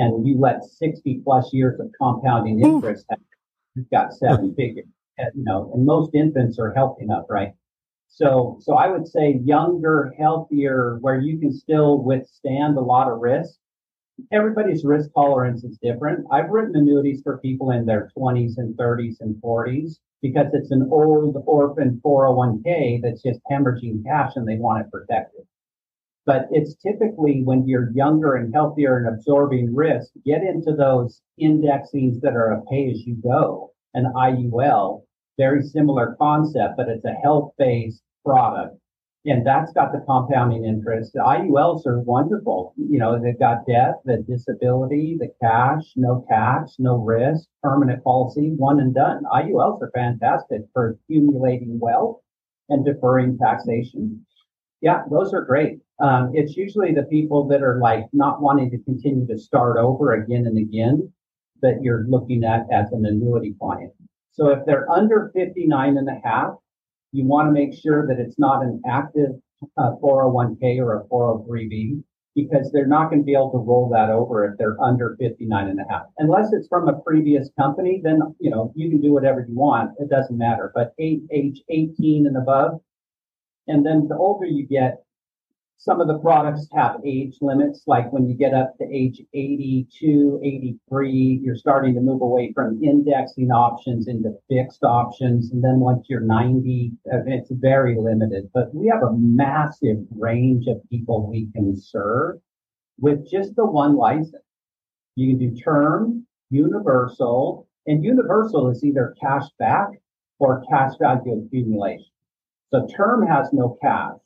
Speaker 4: and you let 60 plus years of compounding interest, you've got seven figures. Uh, you know, and most infants are healthy enough, right? So, so I would say younger, healthier, where you can still withstand a lot of risk. Everybody's risk tolerance is different. I've written annuities for people in their 20s and 30s and 40s because it's an old orphan 401k that's just hemorrhaging cash and they want it protected. But it's typically when you're younger and healthier and absorbing risk, get into those indexings that are a pay as you go, an IUL, very similar concept, but it's a health based product. And that's got the compounding interest. The IULs are wonderful. You know, they've got death, the disability, the cash, no tax, no risk, permanent policy, one and done. IULs are fantastic for accumulating wealth and deferring taxation. Yeah, those are great. Um, it's usually the people that are like not wanting to continue to start over again and again that you're looking at as an annuity client. So if they're under 59 and a half, you want to make sure that it's not an active uh, 401k or a 403b because they're not going to be able to roll that over if they're under 59 and a half. Unless it's from a previous company, then, you know, you can do whatever you want. It doesn't matter. But age 18 and above, and then the older you get, some of the products have age limits, like when you get up to age 82, 83, you're starting to move away from indexing options into fixed options. And then once you're 90, uh, it's very limited. But we have a massive range of people we can serve with just the one license. You can do term, universal, and universal is either cash back or cash value accumulation. So term has no cash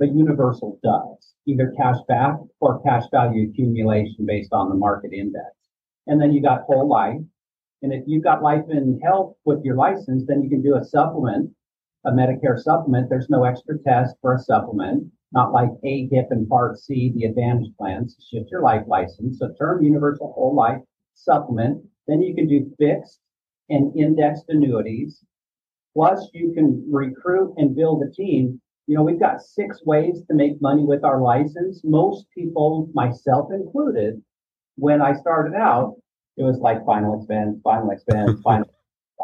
Speaker 4: but Universal does, either cash back or cash value accumulation based on the market index. And then you got whole life. And if you've got life and health with your license, then you can do a supplement, a Medicare supplement. There's no extra test for a supplement, not like A, HIP, and Part C, the Advantage plans. Shift your life license. So term universal whole life supplement. Then you can do fixed and indexed annuities. Plus you can recruit and build a team you know, we've got six ways to make money with our license. Most people, myself included, when I started out, it was like final expense, final expense, final.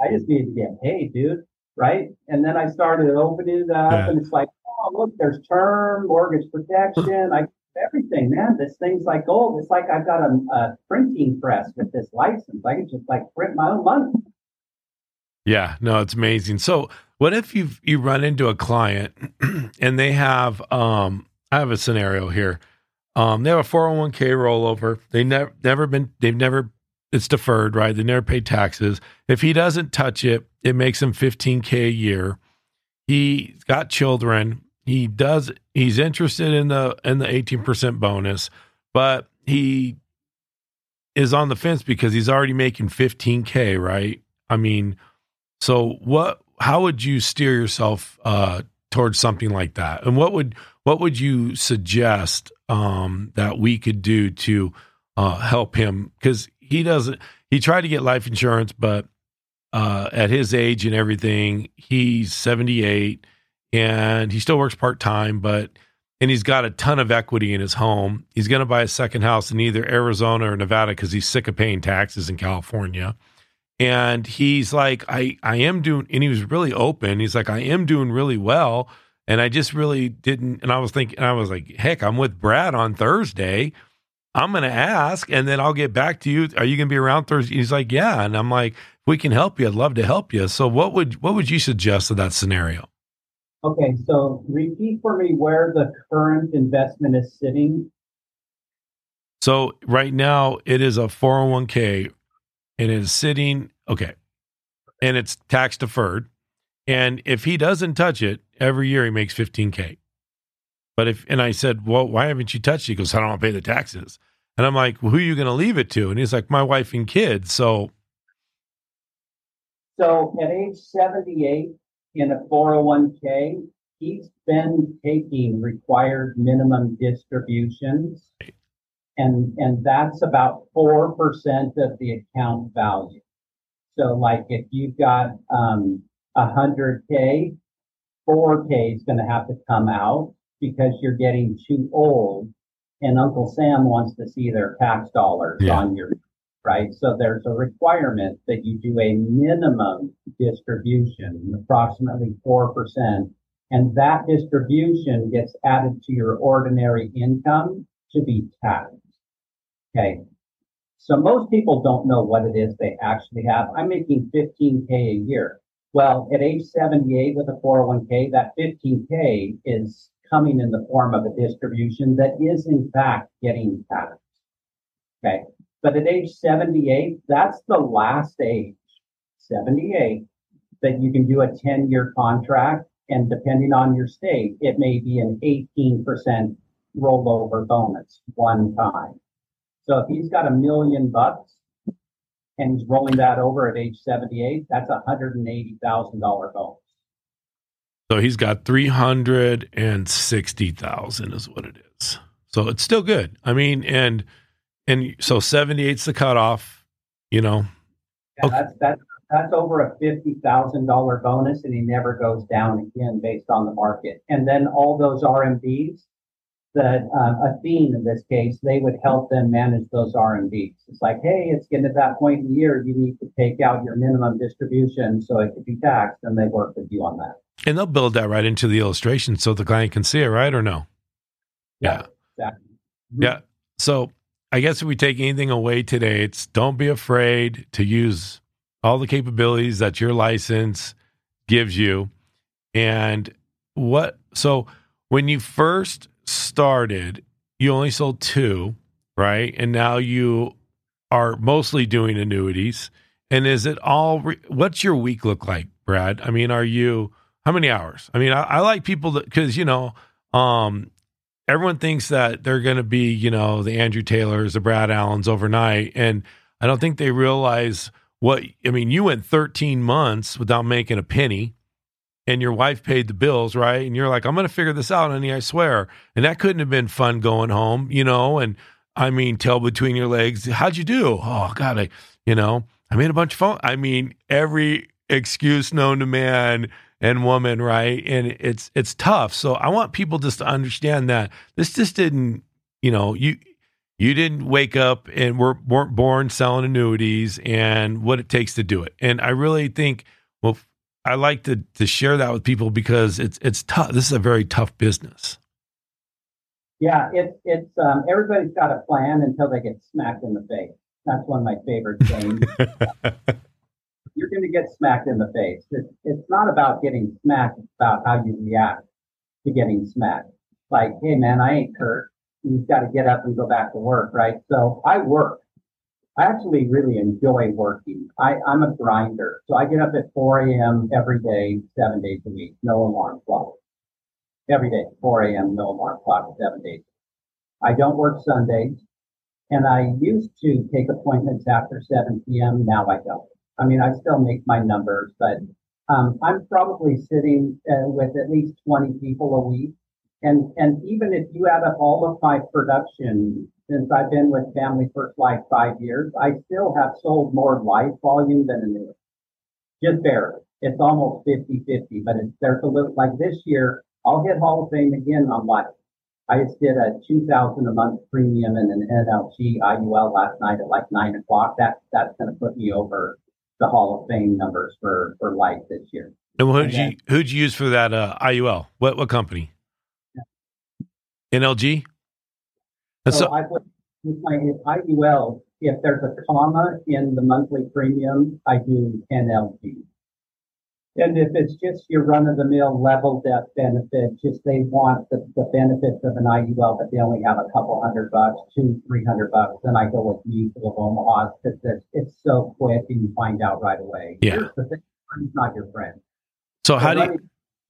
Speaker 4: I just needed to get paid, dude. Right. And then I started opening it up yeah. and it's like, oh, look, there's term, mortgage protection. I everything, man. This thing's like gold. It's like I've got a, a printing press with this license. I can just like print my own money.
Speaker 2: Yeah, no, it's amazing. So what if you you run into a client and they have um I have a scenario here. Um they have a 401k rollover. They never never been they've never it's deferred, right? They never paid taxes. If he doesn't touch it, it makes him 15k a year. He's got children. He does he's interested in the in the 18% bonus, but he is on the fence because he's already making 15k, right? I mean, so what how would you steer yourself uh, towards something like that? And what would what would you suggest um, that we could do to uh, help him? Because he doesn't. He tried to get life insurance, but uh, at his age and everything, he's seventy eight, and he still works part time, but and he's got a ton of equity in his home. He's going to buy a second house in either Arizona or Nevada because he's sick of paying taxes in California and he's like i i am doing and he was really open. He's like i am doing really well. And i just really didn't and i was thinking i was like heck i'm with brad on thursday. I'm gonna ask and then i'll get back to you. Are you gonna be around thursday? He's like yeah. And i'm like we can help you i'd love to help you. So what would what would you suggest to that scenario?
Speaker 4: Okay so repeat for me where the current investment is sitting.
Speaker 2: So right now it is a 401k and it is sitting okay and it's tax deferred. And if he doesn't touch it every year he makes 15k but if and i said well why haven't you touched it? He goes i don't want to pay the taxes. And i'm like well, who are you going to leave it to? And he's like my wife and kids. So
Speaker 4: so at age 78 in a 401k he's been taking required minimum distributions and and that's about four percent of the account value. So, like if you've got um, a hundred k, four k is going to have to come out because you're getting too old, and Uncle Sam wants to see their tax dollars yeah. on your right. So there's a requirement that you do a minimum distribution, approximately four percent And that distribution gets added to your ordinary income to be taxed. Okay. So most people don't know what it is they actually have. I'm making 15K a year. Well, at age 78 with a 401k, that 15K is coming in the form of a distribution that is in fact getting taxed. Okay. But at age 78, that's the last age, 78, that you can do a 10 year contract. And depending on your state, it may be an 18% rollover bonus one time. So if he's got a million bucks and he's rolling that over at age 78, that's a $180,000 bonus.
Speaker 2: So he's got 360,000 is what it is. So it's still good. I mean, and and so 78's the cutoff, you know.
Speaker 4: Yeah, okay. that's that's that's over a fifty thousand dollar bonus, and he never goes down again based on the market. And then all those RMDs, that um, Athene in this case, they would help them manage those RMDs. It's like, hey, it's getting to that point in the year, you need to take out your minimum distribution so it could be taxed, and they work with you on that.
Speaker 2: And they'll build that right into the illustration so the client can see it, right? Or no?
Speaker 4: Yeah. Yeah. Exactly.
Speaker 2: Yeah. So I guess if we take anything away today, it's don't be afraid to use all the capabilities that your license gives you. And what, so when you first started, you only sold two, right? And now you are mostly doing annuities. And is it all, re- what's your week look like, Brad? I mean, are you, how many hours? I mean, I, I like people that because you know, um, everyone thinks that they're going to be, you know, the Andrew Taylors, the Brad Allans overnight, and I don't think they realize what. I mean, you went 13 months without making a penny, and your wife paid the bills, right? And you're like, I'm going to figure this out, honey. I swear. And that couldn't have been fun going home, you know. And I mean, tail between your legs. How'd you do? Oh God, I, you know, I made a bunch of phone. I mean, every excuse known to man and woman, right? And it's it's tough. So I want people just to understand that this just didn't, you know, you you didn't wake up and were, weren't born selling annuities and what it takes to do it. And I really think, well, I like to to share that with people because it's it's tough. This is a very tough business.
Speaker 4: Yeah, it's it's um, everybody's got a plan until they get smacked in the face. That's one of my favorite things. you're going to get smacked in the face. It's, it's not about getting smacked. It's about how you react to getting smacked. Like, hey man, I ain't hurt. You've got to get up and go back to work, right? So I work. I actually really enjoy working. I, I'm a grinder. So I get up at 4 a.m. every day, seven days a week, no alarm clock. Every day, 4 a.m., no alarm clock, seven days. I don't work Sundays. And I used to take appointments after 7 p.m. Now I don't. I mean, I still make my numbers, but um, I'm probably sitting uh, with at least 20 people a week. And, and even if you add up all of my production since I've been with Family First Life five years, I still have sold more life volume than annuity. Just barely. It's almost 50 50, but it's, there's a little, like this year, I'll hit Hall of Fame again on life. I just did a 2000 a month premium and an NLG IUL last night at like nine o'clock. That, that's going to put me over the Hall of Fame numbers for for life this year.
Speaker 2: And who'd you who'd you use for that uh, IUL? What what company? Yeah. NLG.
Speaker 4: So, so I would my IUL. If there's a comma in the monthly premium, I do NLG. And if it's just your run of the mill level death benefit, just they want the, the benefits of an IUL, but they only have a couple hundred bucks, two, three hundred bucks, then I go with Mutual of Omaha because it's, it's so quick and you find out right away.
Speaker 2: Yeah. Here's the
Speaker 4: thing, money's not your friend.
Speaker 2: So, so how do you?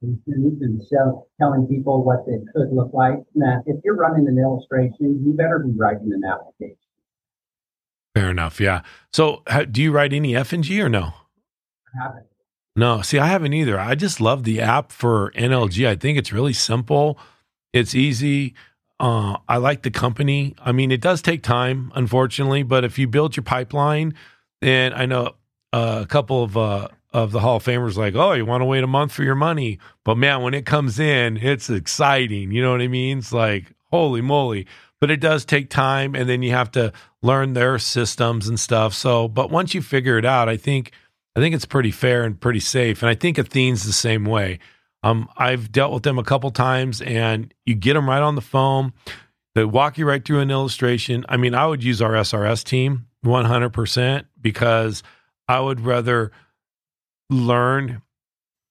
Speaker 4: And so telling people what it could look like. Now, if you're running an illustration, you better be writing an application.
Speaker 2: Fair enough. Yeah. So, how, do you write any F and G or no?
Speaker 4: I haven't.
Speaker 2: No, see, I haven't either. I just love the app for NLG. I think it's really simple. It's easy. Uh, I like the company. I mean, it does take time, unfortunately, but if you build your pipeline, and I know uh, a couple of uh, of the Hall of Famers like, oh, you want to wait a month for your money, but man, when it comes in, it's exciting. You know what I mean? It's like holy moly. But it does take time, and then you have to learn their systems and stuff. So, but once you figure it out, I think I think it's pretty fair and pretty safe. And I think Athene's the same way. Um, I've dealt with them a couple times, and you get them right on the phone. They walk you right through an illustration. I mean, I would use our SRS team 100% because I would rather learn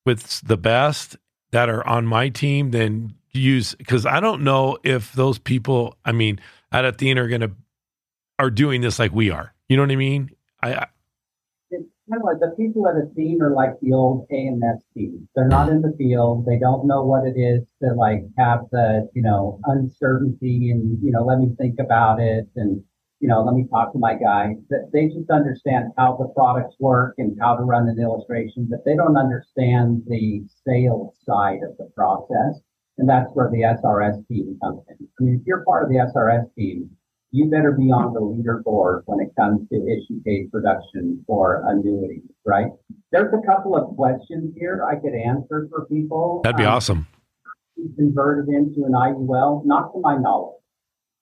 Speaker 2: with the best that are on my team than use because I don't know if those people, I mean, at Athene are to are doing this like we are. You know what I mean? I, I
Speaker 4: kind of like the people at Athene are like the old AMS team. They're not in the field. They don't know what it is to like have the, you know, uncertainty and, you know, let me think about it and, you know, let me talk to my guy. That they just understand how the products work and how to run an illustration, but they don't understand the sales side of the process. And that's where the SRS team comes in. I mean, if you're part of the SRS team, you better be on the leaderboard when it comes to issue date production for annuities, right? There's a couple of questions here I could answer for people.
Speaker 2: That'd be um, awesome.
Speaker 4: Converted into an IUL, not to my knowledge.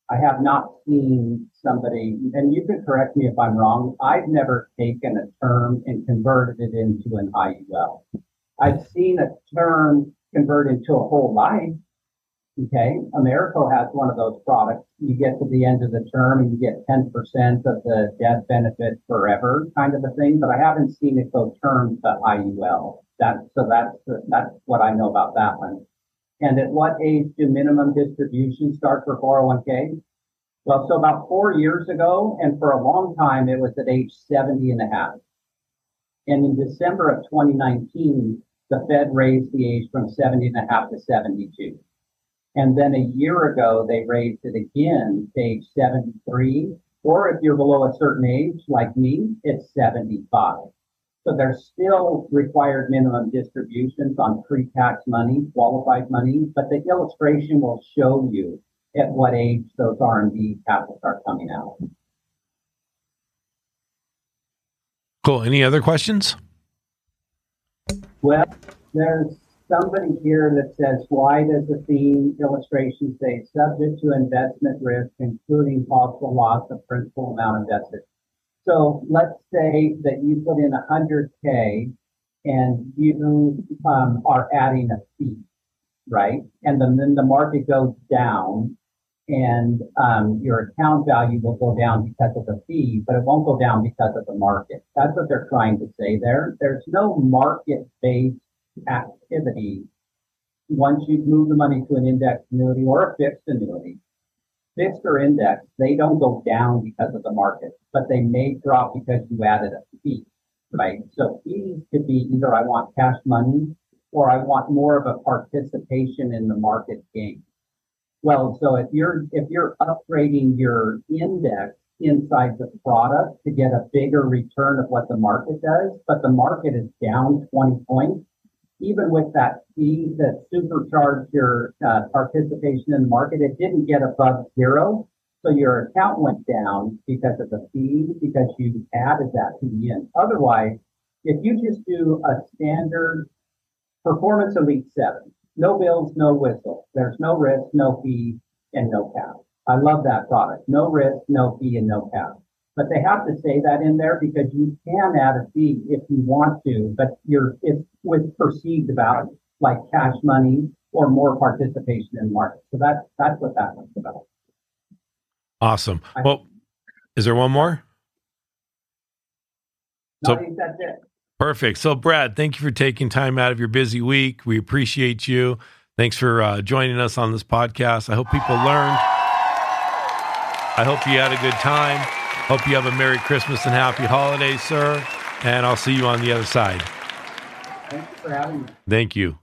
Speaker 4: I have not seen somebody, and you can correct me if I'm wrong. I've never taken a term and converted it into an IUL. I've seen a term convert into a whole life Okay. Americo has one of those products. You get to the end of the term and you get 10% of the death benefit forever kind of a thing, but I haven't seen it go term to IUL. That, so that's, that's what I know about that one. And at what age do minimum distributions start for 401k? Well, so about four years ago, and for a long time, it was at age 70 and a half. And in December of 2019, the Fed raised the age from 70 and a half to 72. And then a year ago, they raised it again to age 73. Or if you're below a certain age, like me, it's 75. So there's still required minimum distributions on pre-tax money, qualified money, but the illustration will show you at what age those R&D capital are coming out.
Speaker 2: Cool. Any other questions?
Speaker 4: Well, there's somebody here that says, why does the Athene illustration say subject to investment risk, including possible loss of principal amount invested? So let's say that you put in 100K and you um, are adding a fee, right? And then, then the market goes down and um, your account value will go down because of the fee, but it won't go down because of the market. That's what they're trying to say there. There's no market-based activity once you've moved the money to an index annuity or a fixed annuity. Fixed or index, they don't go down because of the market, but they may drop because you added a fee, right? So fees could be either I want cash money or I want more of a participation in the market gain. Well, so if you're if you're upgrading your index inside the product to get a bigger return of what the market does, but the market is down 20 points, even with that fee that supercharged your uh, participation in the market, it didn't get above zero. So your account went down because of the fee, because you added that to the end. Otherwise, if you just do a standard performance elite seven, no bills, no whistle, there's no risk, no fee, and no cap. I love that product. No risk, no fee, and no cap. But they have to say that in there because you can add a fee if you want to, but you're it's with perceived value like cash money or more participation in the market. So that's that's what that one's about.
Speaker 2: Awesome. Well, is there one more?
Speaker 4: So, I think that's it.
Speaker 2: Perfect. So, Brad, thank you for taking time out of your busy week. We appreciate you. Thanks for uh, joining us on this podcast. I hope people learned. I hope you had a good time. Hope you have a Merry Christmas and Happy Holidays, sir. And I'll see you on the other side.
Speaker 4: Thank you for having me.
Speaker 2: Thank you.